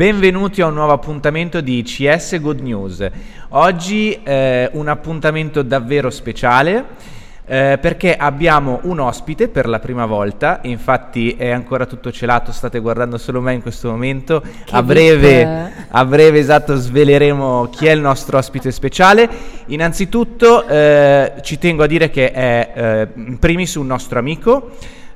benvenuti a un nuovo appuntamento di CS Good News. Oggi eh, un appuntamento davvero speciale eh, perché abbiamo un ospite per la prima volta, infatti è ancora tutto celato, state guardando solo me in questo momento, a breve, a breve, esatto sveleremo chi è il nostro ospite speciale. Innanzitutto eh, ci tengo a dire che è eh, in primis un nostro amico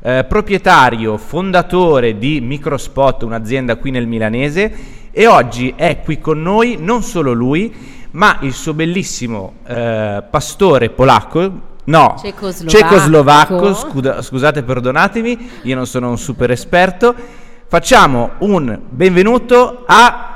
eh, proprietario, fondatore di Microspot, un'azienda qui nel Milanese, e oggi è qui con noi non solo lui, ma il suo bellissimo eh, pastore polacco, No, cecoslovacco, cecoslovacco scuda, scusate, perdonatemi, io non sono un super esperto. Facciamo un benvenuto a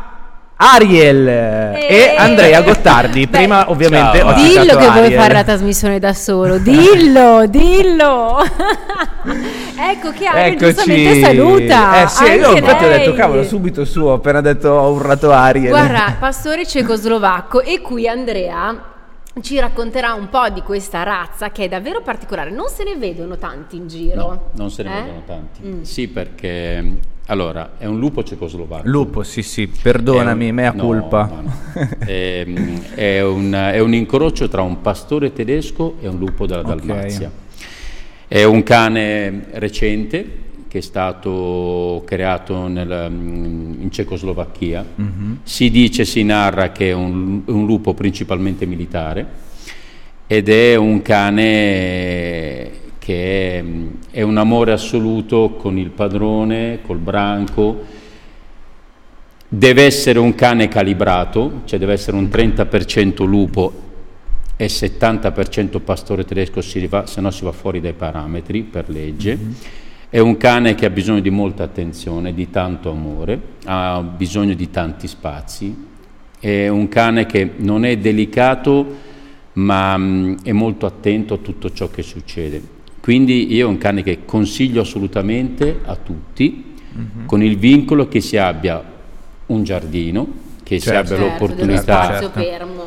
Ariel e, e Andrea Gottardi. Beh, Prima ovviamente ciao, ho Dillo che Ariel. vuoi fare la trasmissione da solo, dillo, dillo. ecco che Ariel Eccoci. giustamente saluta. Eh sì, io infatti ho detto cavolo subito su, ho appena detto ho urlato Ariel. Guarda, pastore cecoslovacco e qui Andrea ci racconterà un po' di questa razza che è davvero particolare. Non se ne vedono tanti in giro. No, non se ne eh? vedono tanti. Mm. Sì, perché allora, è un lupo cecoslovacco. Lupo, sì, sì, perdonami, un, mea no, culpa. No. è, è, un, è, un, incrocio tra un pastore tedesco e un lupo della Dalmazia. È un cane recente che è stato creato nel, in Cecoslovacchia. Mm-hmm. Si dice, si narra che è un, un lupo principalmente militare ed è un cane che è, è un amore assoluto con il padrone, col branco, deve essere un cane calibrato, cioè deve essere un 30% lupo e 70% pastore tedesco, se no si va fuori dai parametri per legge. Mm-hmm. È un cane che ha bisogno di molta attenzione, di tanto amore, ha bisogno di tanti spazi, è un cane che non è delicato ma mh, è molto attento a tutto ciò che succede. Quindi io è un cane che consiglio assolutamente a tutti, mm-hmm. con il vincolo che si abbia un giardino, che certo. si abbia certo, l'opportunità per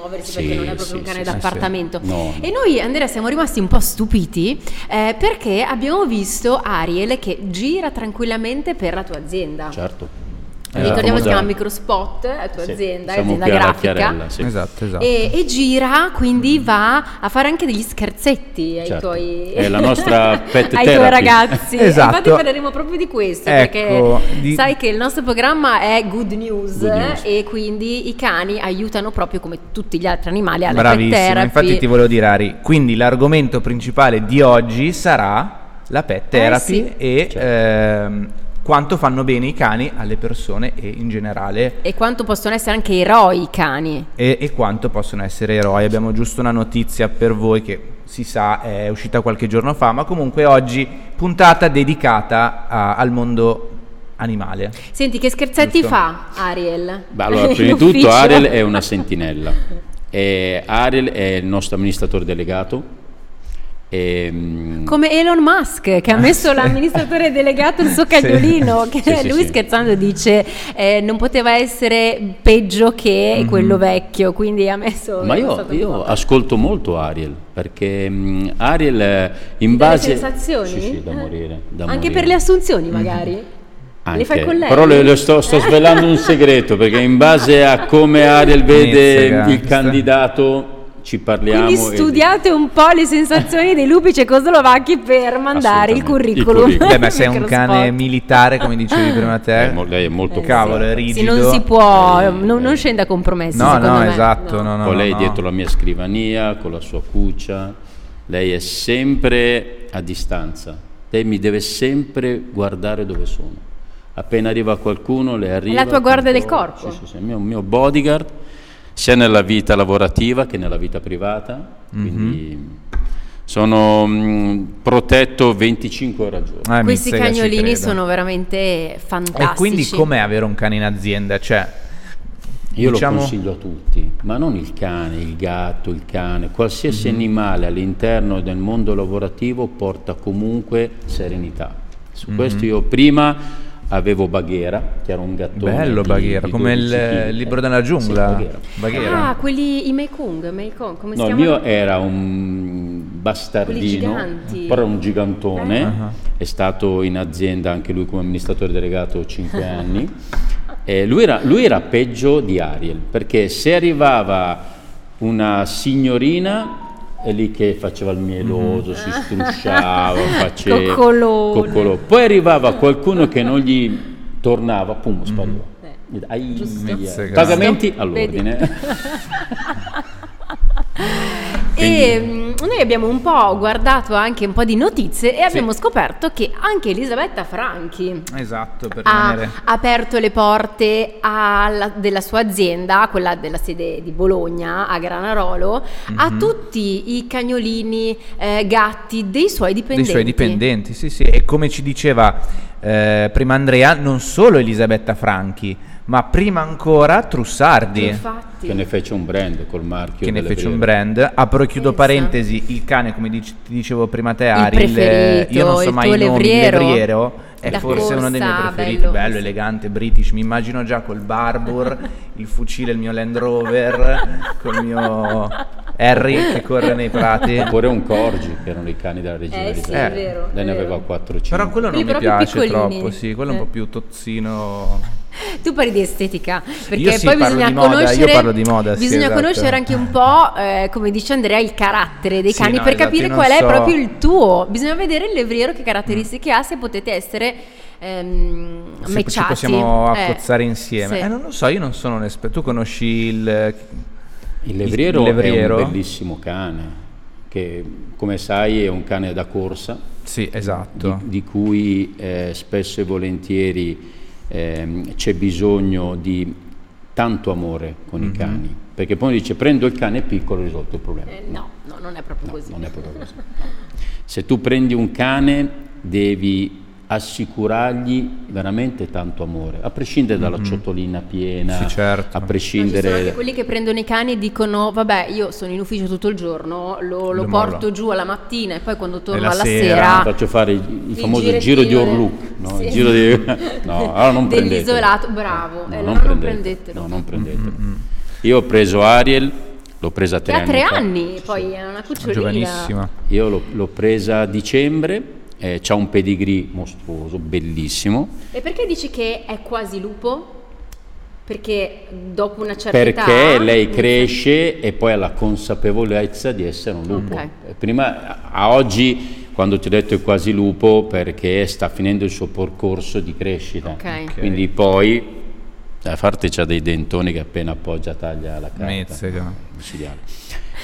muoversi perché non è proprio un cane d'appartamento. No. E noi Andrea siamo rimasti un po' stupiti eh, perché abbiamo visto Ariel che gira tranquillamente per la tua azienda. Certo. Eh, ricordiamo si chiama Microspot, la tua sì, azienda, azienda grafica. Sì. Esatto, esatto. E, e, gira, quindi va a fare anche degli scherzetti ai certo. tuoi, È la nostra pet ai tuoi ragazzi. esatto. infatti parleremo proprio di questo, ecco, perché di... sai che il nostro programma è Good News, good news, e quindi i cani aiutano proprio come tutti gli altri animali alla Bravissimo, pet therapy. infatti ti volevo dire Ari, quindi l'argomento principale di oggi sarà la pet therapy eh sì. e certo. ehm, quanto fanno bene i cani alle persone e in generale. E quanto possono essere anche eroi i cani. E, e quanto possono essere eroi. Abbiamo giusto una notizia per voi che si sa è uscita qualche giorno fa, ma comunque oggi puntata dedicata a, al mondo animale. Senti, che scherzetti giusto? fa Ariel? Beh, allora, prima di tutto Ariel è una sentinella. E Ariel è il nostro amministratore delegato e, ehm, Come Elon Musk che ha messo l'amministratore delegato il suo cagnolino, sì. che sì, lui sì, scherzando dice eh, non poteva essere peggio che mm-hmm. quello vecchio, quindi ha messo... Ma io, io ascolto molto Ariel, perché um, Ariel eh, in base... sensazioni? Sì, sì, da morire. Da Anche morire. per le assunzioni magari? Mm-hmm. Anche. Le fai con lei? Però le, le sto, sto, svelando un segreto perché in base a come Ariel vede il candidato ci parliamo. Quindi studiate di... un po' le sensazioni dei lupi cecoslovacchi per mandare il curriculum. il curriculum. Beh, ma sei un cane militare, come dicevi prima te. Eh, lei è molto eh, cavolo, è rigido. Sì, non si può, eh, non, non, scende a compromessi. No, no, me. esatto. No. No, con lei dietro la mia scrivania, con la sua cuccia. Lei è sempre a distanza. Lei mi deve sempre guardare dove sono. Appena arriva qualcuno, le arriva. È la tua guardia del corpo? Sì, sì, sì, il mio, mio bodyguard sia nella vita lavorativa che nella vita privata, quindi mm-hmm. sono mh, mm, protetto 25 ore al giorno. Ah, Questi cagnolini sono veramente fantastici. E quindi com'è avere un cane in azienda? Cioè, io diciamo... lo consiglio a tutti, ma non il cane, il gatto, il cane, qualsiasi mm-hmm. animale all'interno del mondo lavorativo porta comunque serenità. Su mm-hmm. questo io prima avevo Baghera, che era un gattone. Bello di, Baghera, di come il libro della giungla. Sì, Baghera. Ah, quelli i Meikung, Meikung come no, si No, il mio era un bastardino, però un gigantone, uh-huh. è stato in azienda anche lui come amministratore delegato 5 anni. Eh, lui, era, lui era peggio di Ariel, perché se arrivava una signorina è lì che faceva il mieloso, mm. si strusciava, faceva coccolone. Poi arrivava qualcuno che non gli tornava, pum, spariva. Mm. Ai, pagamenti all'ordine. E mm, noi abbiamo un po' guardato anche un po' di notizie e abbiamo scoperto che anche Elisabetta Franchi esatto, ha aperto le porte alla, della sua azienda, quella della sede di Bologna, a Granarolo, mm-hmm. a mhm. tutti i cagnolini, eh, gatti dei suoi dipendenti. Dei suoi dipendenti, sì, sì. E come ci diceva eh, prima Andrea, non solo Elisabetta Franchi, ma prima ancora Trussardi. Infatti. Che ne fece un brand col marchio. Che ne fece un brand. Apro e chiudo Pensa. parentesi, il cane, come dic- ti dicevo prima te, Ari, il, io non so mai i nomi, levriero, levriero è da forse corsa, uno dei miei preferiti, bello, bello elegante, british, mi immagino già col Barbour, il fucile, il mio Land Rover, col mio Harry che corre nei prati. Oppure un Corgi, che erano i cani della regina eh, sì, è vero, Lei ne aveva 4 5 Però quello non Quelli mi piace piccolini. troppo, sì, quello è un po' più tozzino. Tu parli di estetica, perché sì, poi bisogna conoscere, moda, bisogna sì, esatto. conoscere anche un po', eh, come dice Andrea, il carattere dei cani no, per esatto, capire qual so. è proprio il tuo. Bisogna vedere il levriero che caratteristiche mm. ha, se potete essere ehm, se matchati. ci possiamo eh, accozzare insieme. Sì. Eh, non lo so, io non sono un esperto. Tu conosci il... Il levriero, il levriero è un bellissimo cane, che come sai è un cane da corsa. Sì, esatto. Di, di cui eh, spesso e volentieri eh, c'è bisogno di tanto amore con mm-hmm. i mhm. cani, perché poi dice prendo il cane piccolo e risolto il problema. Eh, no, no, non è proprio no, così. Non è proprio così. Se tu prendi un cane devi assicurargli veramente tanto amore, a prescindere dalla mm-hmm. ciotolina piena, sì, certo. a prescindere... No, anche quelli che prendono i cani e dicono vabbè io sono in ufficio tutto il giorno, lo, lo, porto giù alla mattina e poi quando torno alla sera... sera faccio fare il, il famoso giro di Orluk, no? Sì. il giro di... no, allora non prendete. Dell'isolato, bravo, no, eh, non, non prendetelo. No, non prendetelo. Mm-hmm. Io ho preso Ariel, l'ho presa a tre anni. Ha tre anni, poi è una cucciolina. Giovanissima. Io l'ho, l'ho presa a dicembre eh, ha un pedigree mostruoso, bellissimo. E perché dici che è quasi lupo? Perché dopo una certa Perché età... Perché lei cresce e poi ha la consapevolezza di essere un lupo. Okay. Eh, prima, a oggi, quando ti ho detto è quasi lupo, perché sta finendo il suo percorso di crescita. Okay. Quindi poi... A parte c'ha dei dentoni che appena appoggia taglia la carta. Mezzega.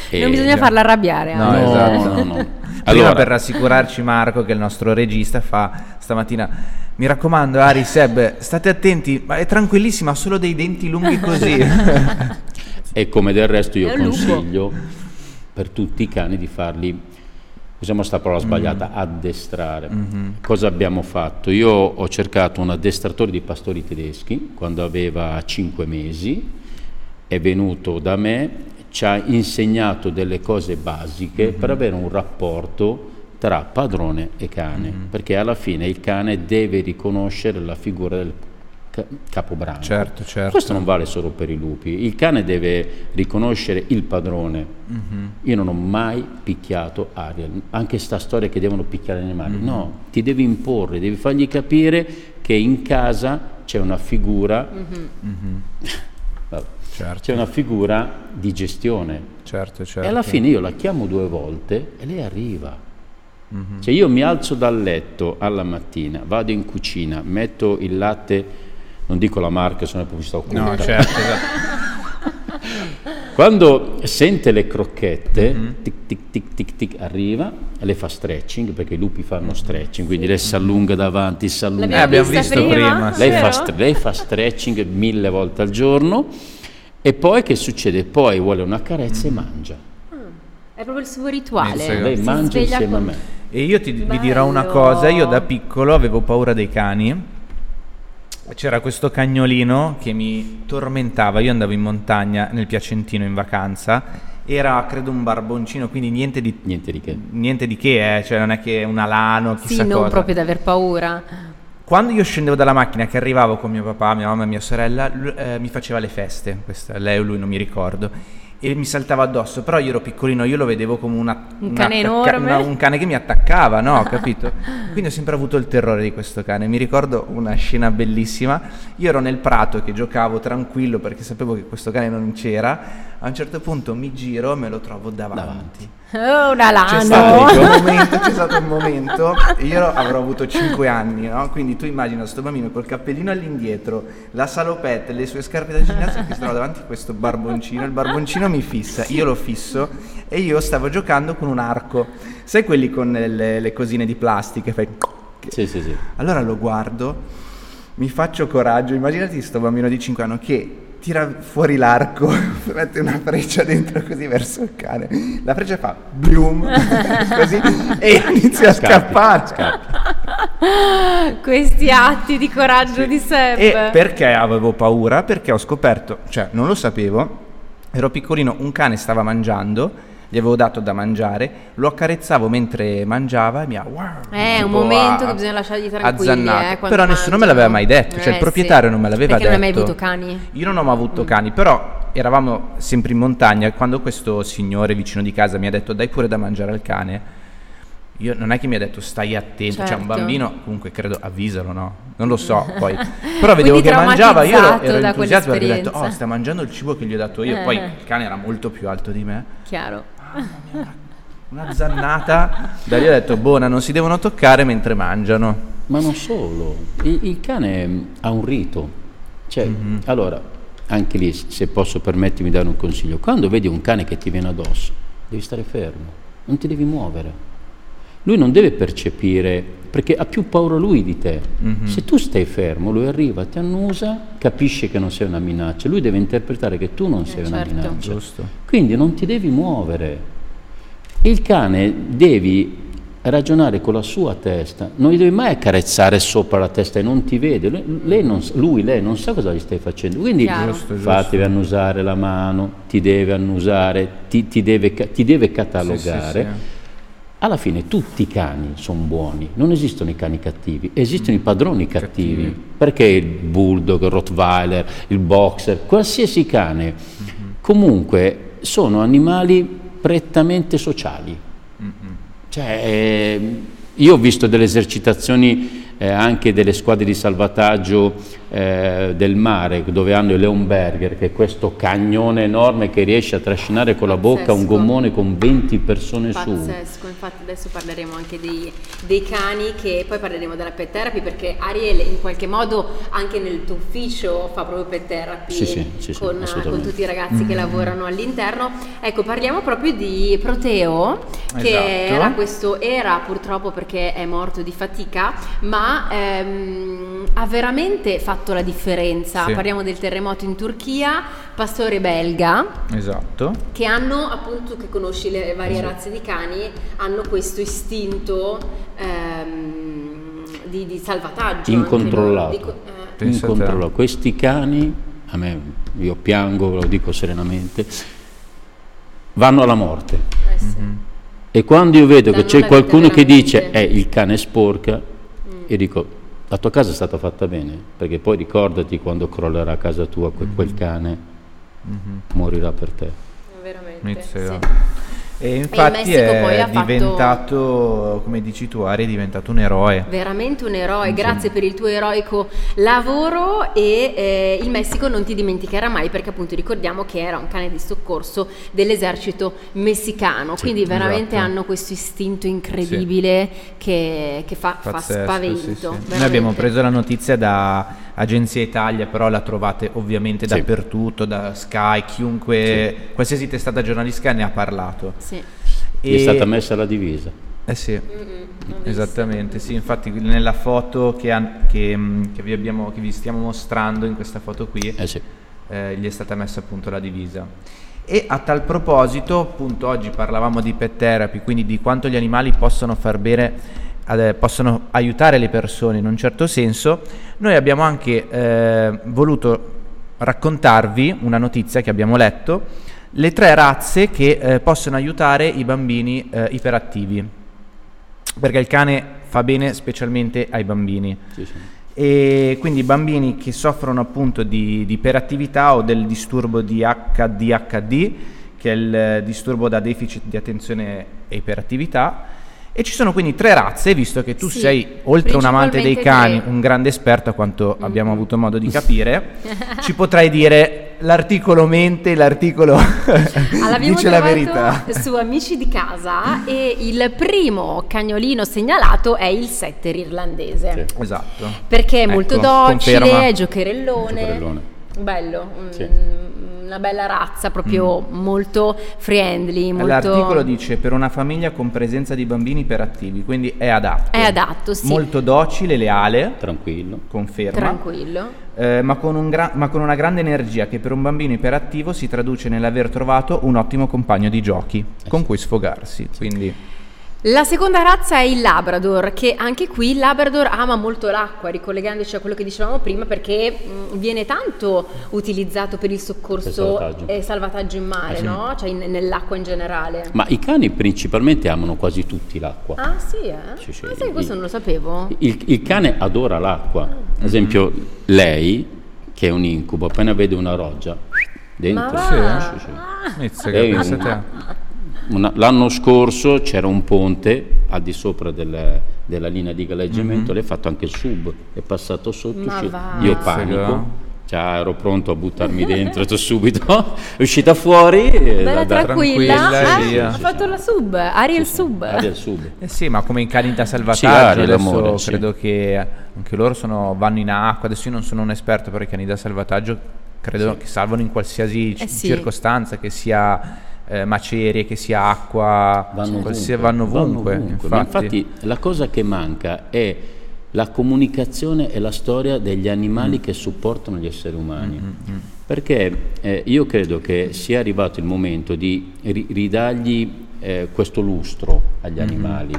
E non bisogna farla arrabbiare. No, no, esatto. no, no. Allora, per rassicurarci Marco, che il nostro regista, fa stamattina, mi raccomando Ari, Seb, state attenti, ma è tranquillissima, ha solo dei denti lunghi così. e come del resto io consiglio per tutti i cani di farli, usiamo questa parola sbagliata, mm. addestrare. Mm-hmm. Cosa abbiamo fatto? Io ho cercato un addestratore di pastori tedeschi quando aveva 5 mesi, è venuto da me ci ha insegnato delle cose basiche mm-hmm. per avere un rapporto tra padrone e cane, mm-hmm. perché alla fine il cane deve riconoscere la figura del capobranco. Certo, certo. Questo non vale solo per i lupi, il cane deve riconoscere il padrone. Mm-hmm. Io non ho mai picchiato Ariel, anche sta storia che devono picchiare gli animali, mm-hmm. no, ti devi imporre, devi fargli capire che in casa c'è una figura mm-hmm. Certo. C'è una figura di gestione. Certo, certo. E alla fine io la chiamo due volte e lei arriva. Mm-hmm. Cioè io mi alzo dal letto alla mattina, vado in cucina, metto il latte, non dico la marca, sono pubblicità occulta. No, certo. esatto. Quando sente le crocchette, mm-hmm. tic tic tic tic tic, arriva e le fa stretching, perché i lupi fanno stretching, quindi lei si allunga davanti, si allunga. Eh, abbiamo visto prima. prima lei, fa, lei fa stretching mille volte al giorno e poi che succede? Poi vuole una carezza e mangia. Ah, è proprio il suo rituale. Lei mangia insieme con... a me. E io ti, vi dirò una cosa, io da piccolo avevo paura dei cani. C'era questo cagnolino che mi tormentava, io andavo in montagna nel Piacentino in vacanza, era credo un barboncino, quindi niente di, niente di che, niente di che eh? cioè non è che un alano, chissà sì, non cosa. proprio da aver paura. Quando io scendevo dalla macchina, che arrivavo con mio papà, mia mamma e mia sorella, lui, eh, mi faceva le feste, questa, lei o lui non mi ricordo, e mi saltava addosso, però io ero piccolino, io lo vedevo come una, un, cane enorme. Una, un cane che mi attaccava, no, capito? Quindi ho sempre avuto il terrore di questo cane. Mi ricordo una scena bellissima, io ero nel prato che giocavo tranquillo perché sapevo che questo cane non c'era, a un certo punto mi giro e me lo trovo davanti. davanti. Oh, una lana. C'è stato, un momento, c'è stato un momento, io avrò avuto 5 anni, no? Quindi tu immagina questo bambino col cappellino all'indietro, la salopette, le sue scarpe da ginnastica che trova davanti a questo barboncino, il barboncino mi fissa, io lo fisso e io stavo giocando con un arco. Sai quelli con le, le cosine di plastica? Fai... Sì, sì, sì. Allora lo guardo, mi faccio coraggio, immaginati questo bambino di 5 anni che tira fuori l'arco, mette una freccia dentro così verso il cane. La freccia fa bloom così e inizia a scappare. Scappi. Questi atti di coraggio sì. di Seb. E perché avevo paura? Perché ho scoperto, cioè non lo sapevo, ero piccolino, un cane stava mangiando gli avevo dato da mangiare, lo accarezzavo mentre mangiava e mi ha... Wow, è un momento a, che bisogna lasciargli tranquilli. Eh, però nessuno me l'aveva mai detto, cioè eh, il proprietario sì. non me l'aveva Perché detto. non hai mai avuto cani? Io non ho mai avuto mm. cani, però eravamo sempre in montagna quando questo signore vicino di casa mi ha detto dai pure da mangiare al cane. Io non è che mi ha detto stai attento, certo. cioè un certo. bambino comunque credo avvisalo, no? Non lo so poi. Però vedevo che mangiava, io ero, ero entusiasmo perché ho detto "Oh, sta mangiando il cibo che gli ho dato io". Eh. Poi il cane era molto più alto di me. Chiaro una zannata. Da lì ho detto, buona, non si devono toccare mentre mangiano. Ma non solo, il, il cane ha un rito. Cioè, mm-hmm. allora, anche lì, se posso permettermi di dare un consiglio, quando vedi un cane che ti viene addosso, devi stare fermo, non ti devi muovere. Lui non deve percepire, perché ha più paura lui di te. Mm-hmm. Se tu stai fermo, lui arriva, ti annusa, capisce che non sei una minaccia, lui deve interpretare che tu non sei eh, una certo. minaccia. Giusto. Quindi non ti devi muovere. Il cane devi ragionare con la sua testa, non gli devi mai accarezzare sopra la testa e non ti vede, lei non, lui, lei non sa cosa gli stai facendo, quindi giusto, fatevi annusare la mano, ti deve annusare, ti, ti, deve, ti deve, catalogare. Sì, sì, sì. Alla fine tutti i cani sono buoni, non esistono i cani cattivi, esistono mm. i padroni cattivi, cattivi, perché il bulldog, il rottweiler, il boxer, qualsiasi cane, mm-hmm. comunque sono animali prettamente sociali. Mm-hmm. Cioè, eh, io ho visto delle esercitazioni eh, anche delle squadre di salvataggio eh, del mare, dove hanno il Leonberger, che è questo cagnone enorme che riesce a trascinare con la bocca un gommone con 20 persone Pazzesco. su. Pazzesco, infatti adesso parleremo anche dei, dei, cani, che poi parleremo della pet therapy, perché Ariel in qualche modo anche nel tuo ufficio fa proprio pet therapy sì, sì, sì, con, con, tutti i ragazzi mm-hmm. che lavorano all'interno. Ecco, parliamo proprio di Proteo, che esatto. era, questo, era purtroppo perché è morto di fatica, ma ehm, ha veramente fatto fatto la differenza. Sì. Parliamo del terremoto in Turchia, pastore belga. Esatto. Che hanno, appunto, che conosci le varie esatto. razze di cani, hanno questo istinto ehm, di, di, salvataggio. Incontrollato. Dico, eh. Incontrollato. Questi cani, a me, io piango, lo dico serenamente, vanno alla morte. Eh sì. mm-hmm. E quando io vedo Danno che c'è qualcuno che dice, eh, il cane sporca, mm. io dico, la tua casa è stata fatta bene, perché poi ricordati quando crollerà a casa tua quel, quel mm-hmm. cane, mm-hmm. morirà per te. Veramente. Sì. E infatti e è diventato, fatto... come dici tu Ari, è diventato un eroe. Veramente un eroe, grazie per il tuo eroico lavoro e eh, il Messico non ti dimenticherà mai perché appunto ricordiamo che era un cane di soccorso dell'esercito messicano, sì, quindi veramente esatto. hanno questo istinto incredibile sì. che, che fa, fa, spavento. Sì, Noi abbiamo preso la notizia da Agenzia Italia, però la trovate ovviamente dappertutto, da Sky, chiunque, qualsiasi testata giornalistica ne ha parlato. Sì. E... è stata messa la divisa. Eh sì, mm-hmm, esattamente, sì, infatti nella foto che, che, mm, che, vi abbiamo, che, vi stiamo mostrando in questa foto qui eh sì. eh, gli è stata messa appunto la divisa. E a tal proposito, appunto oggi parlavamo di pet therapy, quindi di quanto gli animali possono far bene possono aiutare le persone in un certo senso, noi abbiamo anche eh, voluto raccontarvi una notizia che abbiamo letto, le tre razze che eh, possono aiutare i bambini eh, iperattivi, perché il cane fa bene specialmente ai bambini. Sì, sì. E quindi i bambini che soffrono appunto di, di iperattività o del disturbo di HDHD che è il disturbo da deficit di attenzione e iperattività e ci sono quindi tre razze, visto che tu sì, sei, oltre un amante dei cani, tre. un grande esperto, a quanto mm. abbiamo avuto modo di capire, ci potrai dire l'articolo mente, l'articolo dice la verità. Su Amici di casa e il primo cagnolino segnalato è il setter irlandese. Sì. Esatto. Perché è ecco, molto docile, conferma. è giocherellone. giocherellone. Bello. Sì. Mm, una bella razza, proprio mm. molto friendly. Molto... L'articolo dice per una famiglia con presenza di bambini iperattivi, quindi è adatto. È adatto, sì. Molto docile, leale. Tranquillo. Conferma. Tranquillo. Eh, ma, con un gra- ma con una grande energia che per un bambino iperattivo si traduce nell'aver trovato un ottimo compagno di giochi eh con sì. cui sfogarsi. Quindi... La seconda razza è il Labrador, che anche qui il Labrador ama molto l'acqua, ricollegandoci a quello che dicevamo prima, perché mh, viene tanto utilizzato per il soccorso salvataggio. e salvataggio in mare, ah, sì. no? Cioè in, nell'acqua in generale. Ma i cani principalmente amano quasi tutti l'acqua. Ah sì, eh? Sì, sì. Ah, sai, questo non lo sapevo. Il, il cane adora l'acqua. Ad esempio lei, che è un incubo, appena vede una roggia, dentro. Ma va. Sì, sì. Ah. Inizia, un, una, l'anno scorso c'era un ponte al di sopra del, della linea di galleggiamento, mm-hmm. l'hai fatto anche il sub, è passato sotto, io panico. Cioè, ero pronto a buttarmi dentro subito, è uscita fuori. Bella da, tranquilla, tranquilla ah, ha fatto la sub, Ariel sì, sub. Ariel sub. Eh sì, ma come in cani da salvataggio, sì, adesso sì. credo che anche loro sono, vanno in acqua, adesso io non sono un esperto però i cani da salvataggio credo che salvano in qualsiasi eh circostanza, che sia eh, macerie, che sia acqua, vanno ovunque. Vanno ovunque, vanno ovunque. Infatti. infatti. la cosa che manca è la comunicazione e la storia degli animali mm. che supportano gli esseri umani. Mm-hmm. Perché eh, io credo che sia arrivato il momento di ri- ridargli eh, questo lustro agli mm-hmm. animali,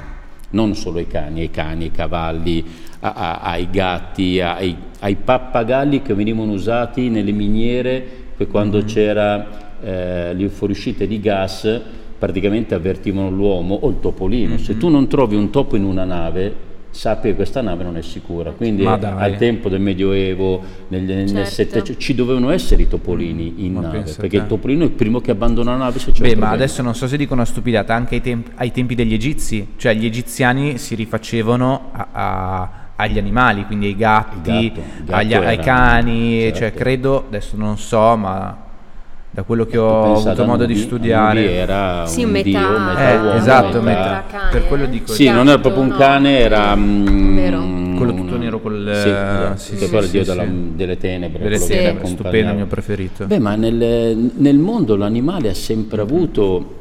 non solo ai cani, ai cani, ai cavalli, a, a, ai gatti, ai, ai, pappagalli che venivano usati nelle miniere quando mm-hmm. c'era eh, le fuoriuscite di gas praticamente avvertivano l'uomo o il topolino. Mm-hmm. Se tu non trovi un topo in una nave, sappi che questa nave non è sicura. Quindi al tempo del Medioevo, nel, certo. nel Settecento, ci dovevano essere i topolini in ma nave, perché il topolino è il primo che abbandona la nave se c'è Beh, ma adesso non so se dico una stupidata, anche ai, temp- ai, tempi degli egizi, cioè gli egiziani si rifacevano a, a agli animali, quindi ai gatti, gatto, agli, ai cani, certo. cioè credo, adesso non so, ma da quello che ho avuto modo di studiare. Era sì, un metà, dio, metà eh, uomo, esatto, metà, cane, per quello dico sì, non era proprio un cane, era mm, quello tutto nero col sì, esatto, sì, sì, sì, il dio della, delle tenebre, delle tenebre stupendo, il mio preferito. Beh, ma nel, nel mondo l'animale ha sempre avuto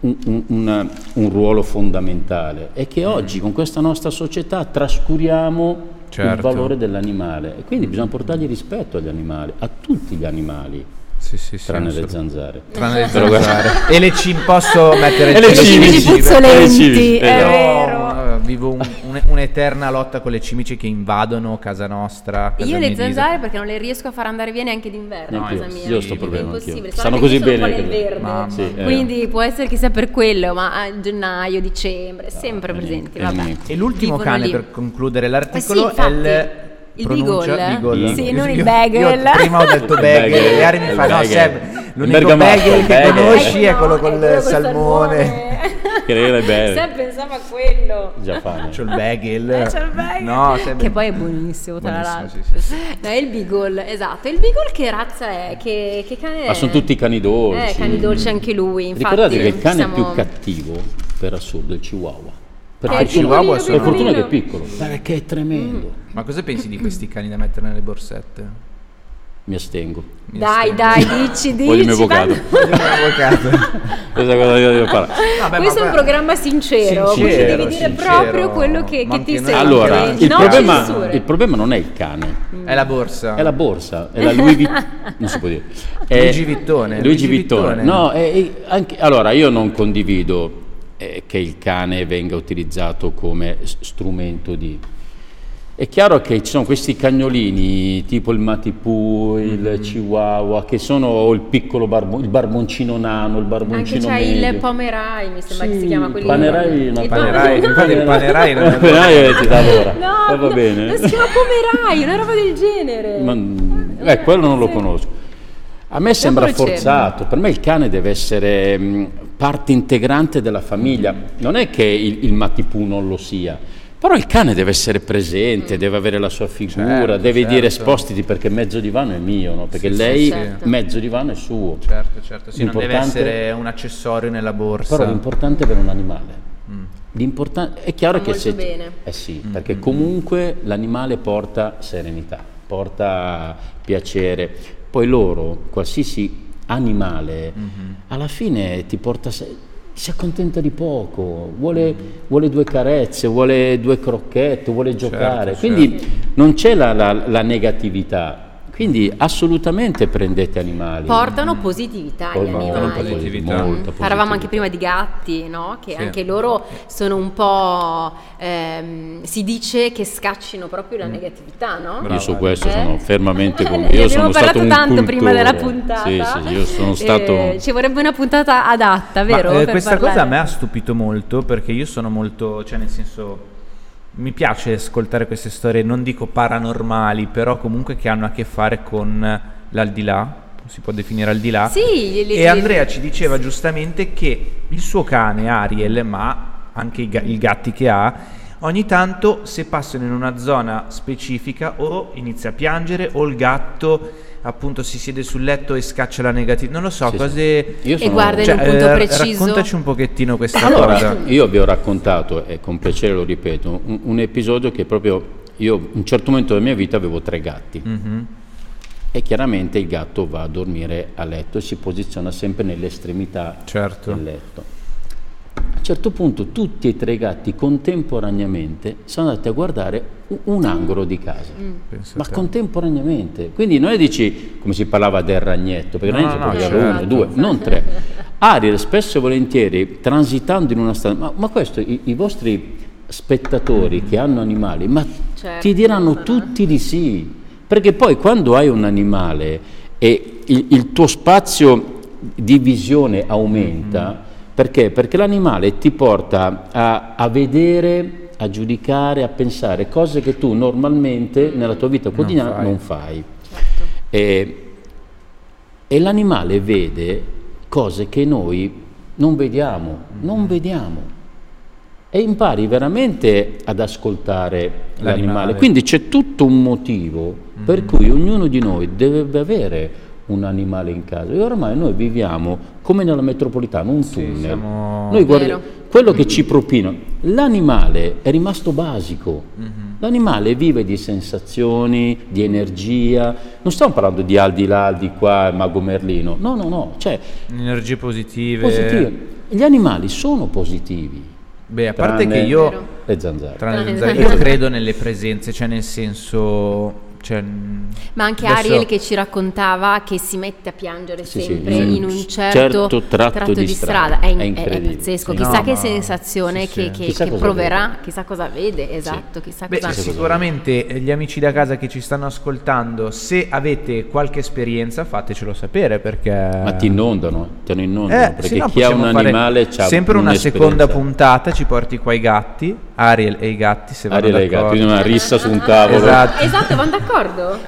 un, un, un, un, ruolo fondamentale. E che oggi con questa nostra società trascuriamo certo. il valore dell'animale. E quindi bisogna portargli rispetto agli animali, a tutti gli animali. Sì, sì, sì, tranne le zanzare. Tranne le zanzare. e le cim posso mettere e le cimici puzzolenti, è vero. vivo un, un, un'eterna lotta con le cimici che invadono casa nostra. Casa io le zanzare perché non le riesco a far andare via neanche d'inverno no, a casa mia. Io sto problema anch'io. Stanno così bene nel verde. Sì, eh. Quindi può essere che sia per quello, ma a gennaio, dicembre, sempre no, presenti. E l'ultimo cane per concludere l'articolo è il il Pronuncia, Beagle. Beagle. Sì, non il bagel. Io prima ho detto bagel, e Ari mi fa no Seb, l'unico bagel che conosci è quello con il salmone. Che era bello. Seb pensava a quello. Già fa. C'ho il bagel. Eh, c'ho il bagel. No, Seb... Che poi è buonissimo, tra l'altro. Sì, sì. No, è il Beagle, esatto. Il Beagle che razza è? Che, che cane è? Ma sono tutti cani dolci. Eh, cani dolci anche lui, infatti. Ricordate che il cane siamo... più cattivo, per assurdo, è il Chihuahua. Per, ah, Chihuahua sono... per fortuna che è piccolo, perché è tremendo. Mm. Ma cosa pensi di questi cani da mettere nelle borsette? Mi astengo. Mi dai, astengo. dai, dici, dici. Voglio il mio avvocato. Il. Questa cosa io devo fare. Vabbè, Questo è un programma sincero, sincero quindi devi dire sincero, proprio quello che, che ti senti. Allora, il, no problema, il, problema, non è il cane. Mm. È la borsa. È la borsa, è la Louis Vuitton. non si può dire. È Luigi Vittone. Luigi Vittone. No, è, è anche, allora io non condivido eh, che il cane venga utilizzato come strumento di... È chiaro che ci sono questi cagnolini tipo il Matipu, il mm. Chihuahua, che sono il piccolo barbo, il barboncino nano, il barboncino Anche c'è medio. il Pomerai, mi sembra sì. che si chiama quello. Panerai, no, Panerai, il Panerai, non Panerai ti dà l'ora. No, va bene. No, si chiama Pomerai, una roba del genere. Ma, eh, quello non lo conosco. A me sembra forzato, per me il cane deve essere mh, parte integrante della famiglia, non è che il, il matipù non lo sia, però il cane deve essere presente, mm. deve avere la sua figura, certo, deve certo. dire spostiti perché mezzo divano è mio, no? perché sì, lei sì, certo. mezzo divano è suo. Certo, certo, sì, non deve essere un accessorio nella borsa. Però l'importante è avere un animale. Mm. È chiaro Fa che se... Bene. Eh sì, mm. perché comunque l'animale porta serenità, porta piacere poi loro, qualsiasi animale, mm-hmm. alla fine ti porta... Si accontenta di poco, vuole, mm-hmm. vuole, due carezze, vuole due crocchette, vuole certo, giocare. Certo, Quindi certo. non c'è la, la, la negatività, quindi assolutamente prendete animali. Portano positività gli animali. Positività. Molto Parlavamo anche prima di gatti, no? che sì. anche loro sono un po'... Ehm, si dice che scaccino proprio la mm. negatività, no? Brava. Io su questo eh? sono fermamente convinto. Io sono stato un tanto cultore. prima della puntata. Sì, sì, io sono stato... Eh, ci vorrebbe una puntata adatta, vero? Ma, eh, questa parlare. cosa a me ha stupito molto perché io sono molto... cioè nel senso mi piace ascoltare queste storie, non dico paranormali, però comunque che hanno a che fare con l'aldilà, si può definire al di là. Sì, e Andrea ci diceva giustamente che il suo cane Ariel, ma anche i, ga- i gatti che ha, ogni tanto se passano in una zona specifica o inizia a piangere o il gatto appunto si siede sul letto e scaccia la negativa. Non lo so, sì, cose... Sì. Sono... E guarda cioè, in un punto eh, preciso. Raccontaci un pochettino questa allora, cosa. Io vi ho raccontato, e con piacere lo ripeto, un, un, episodio che proprio io in un certo momento della mia vita avevo tre gatti. Mm-hmm. E chiaramente il gatto va a dormire a letto e si posiziona sempre nell'estremità certo. del letto certo punto tutti e tre gatti contemporaneamente sono andati a guardare un angolo di casa, mm. ma contemporaneamente. Quindi non è dici come si parlava del ragnetto, perché no, ragnetto no, certo. uno, due, non tre. Ariel spesso e volentieri transitando in una strada, ma, ma questo i, i, vostri spettatori che hanno animali, ma certo, ti diranno tutti di sì, perché poi quando hai un animale e il, il tuo spazio di visione aumenta, mm perché? Perché l'animale ti porta a, a, vedere, a giudicare, a pensare cose che tu normalmente nella tua vita quotidiana non fai. Non fai. Certo. E, e, l'animale vede cose che noi non vediamo, non vediamo. E impari veramente ad ascoltare l'animale. l'animale. Quindi c'è tutto un motivo mm-hmm. per cui ognuno di noi deve avere un animale in casa. E ormai noi viviamo come nella metropolitana, un tunnel. Sì, siamo... Noi guardiamo quello che ci propino. L'animale è rimasto basico. Mm-hmm. L'animale vive di sensazioni, di energia. Non stiamo parlando di al di là, al di qua, Mago Merlino. No, no, no. Cioè, Energie positive. positive. Gli animali sono positivi. Beh, a parte che io... Le zanzare. Tranne le zanzare. Io credo nelle presenze, cioè nel senso cioè, Ma anche adesso... Ariel che ci raccontava che si mette a piangere sì, sempre sì, in un certo, certo tratto, tratto, di, strada, strada. È, è, è, pazzesco, chissà no, che sensazione che, che, chissà che proverà, vede. chissà cosa vede, esatto, chissà Beh, cosa Sicuramente vede. gli amici da casa che ci stanno ascoltando, se avete qualche esperienza fatecelo sapere perché... Ma ti inondano, ti inondano, eh, perché no, chi ha un animale ha Sempre una seconda puntata, ci porti qua i gatti, Ariel e i gatti se Ariel e i gatti, una rissa su un tavolo. Esatto, esatto vanno d'accordo?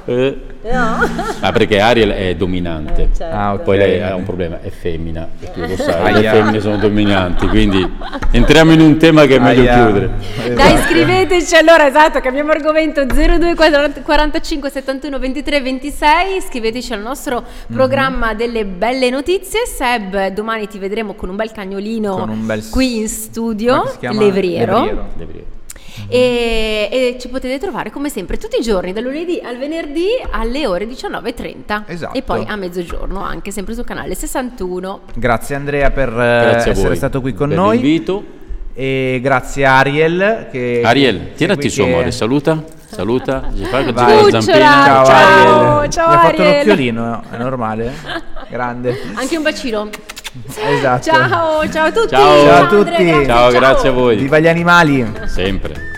Eh. No. Ah, perché Ariel è dominante, eh, certo. ah, okay. poi lei ha un problema, è femmina, e tu lo sai, le femmine sono dominanti, quindi entriamo in un tema che è meglio Aia. chiudere. Esatto. Dai, scriveteci allora, esatto, cambiamo argomento 02 45 71 23 26, scriveteci al nostro mm-hmm. programma delle belle notizie. Seb, domani ti vedremo con un bel cagnolino un bel... qui in studio, Levriero. Levriero. Levriero e, e, ci potete trovare come sempre tutti i giorni, dal lunedì al venerdì alle ore 19.30 esatto. e poi a mezzogiorno anche sempre sul canale 61. Grazie Andrea per grazie essere stato qui con per noi. L'invito. E grazie a Ariel. Che Ariel, tirati su amore, saluta. Saluta, ci fai che Vai. la zampina. Ciao, ciao Ariel. Ciao, Mi ha fatto l'occhiolino, è normale? Grande. Anche un bacino. Esatto. Ciao, ciao a tutti. Ciao, ciao a tutti. Andrea, ciao, grazie a voi. Viva gli animali. Sempre.